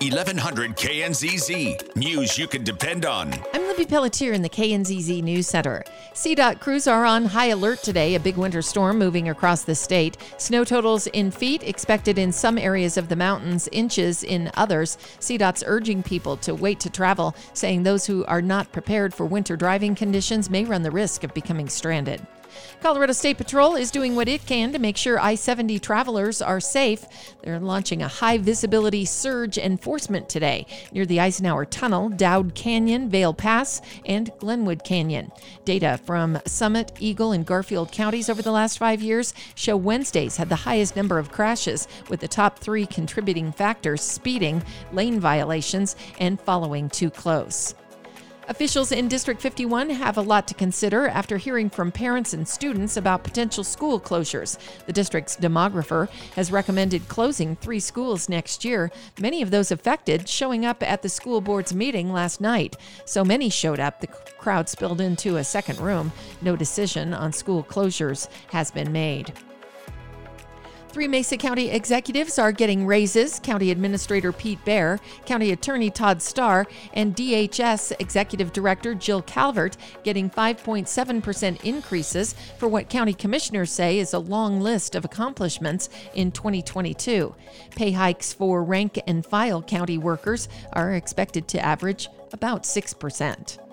1100 KNZZ. News you can depend on. I'm Libby Pelletier in the KNZZ News Center. CDOT crews are on high alert today. A big winter storm moving across the state. Snow totals in feet expected in some areas of the mountains, inches in others. CDOT's urging people to wait to travel, saying those who are not prepared for winter driving conditions may run the risk of becoming stranded. Colorado State Patrol is doing what it can to make sure I 70 travelers are safe. They're launching a high visibility surge enforcement today near the Eisenhower Tunnel, Dowd Canyon, Vail Pass, and Glenwood Canyon. Data from Summit, Eagle, and Garfield counties over the last five years show Wednesdays had the highest number of crashes, with the top three contributing factors speeding, lane violations, and following too close. Officials in District 51 have a lot to consider after hearing from parents and students about potential school closures. The district's demographer has recommended closing three schools next year, many of those affected showing up at the school board's meeting last night. So many showed up, the crowd spilled into a second room. No decision on school closures has been made. Three Mesa County executives are getting raises County Administrator Pete Baier, County Attorney Todd Starr, and DHS Executive Director Jill Calvert getting 5.7% increases for what county commissioners say is a long list of accomplishments in 2022. Pay hikes for rank and file county workers are expected to average about 6%.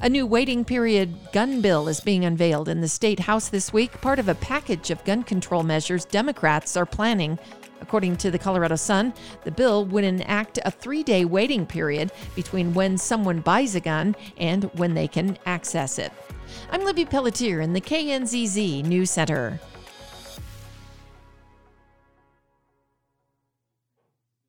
A new waiting period gun bill is being unveiled in the state house this week, part of a package of gun control measures Democrats are planning. According to the Colorado Sun, the bill would enact a three day waiting period between when someone buys a gun and when they can access it. I'm Libby Pelletier in the KNZZ News Center.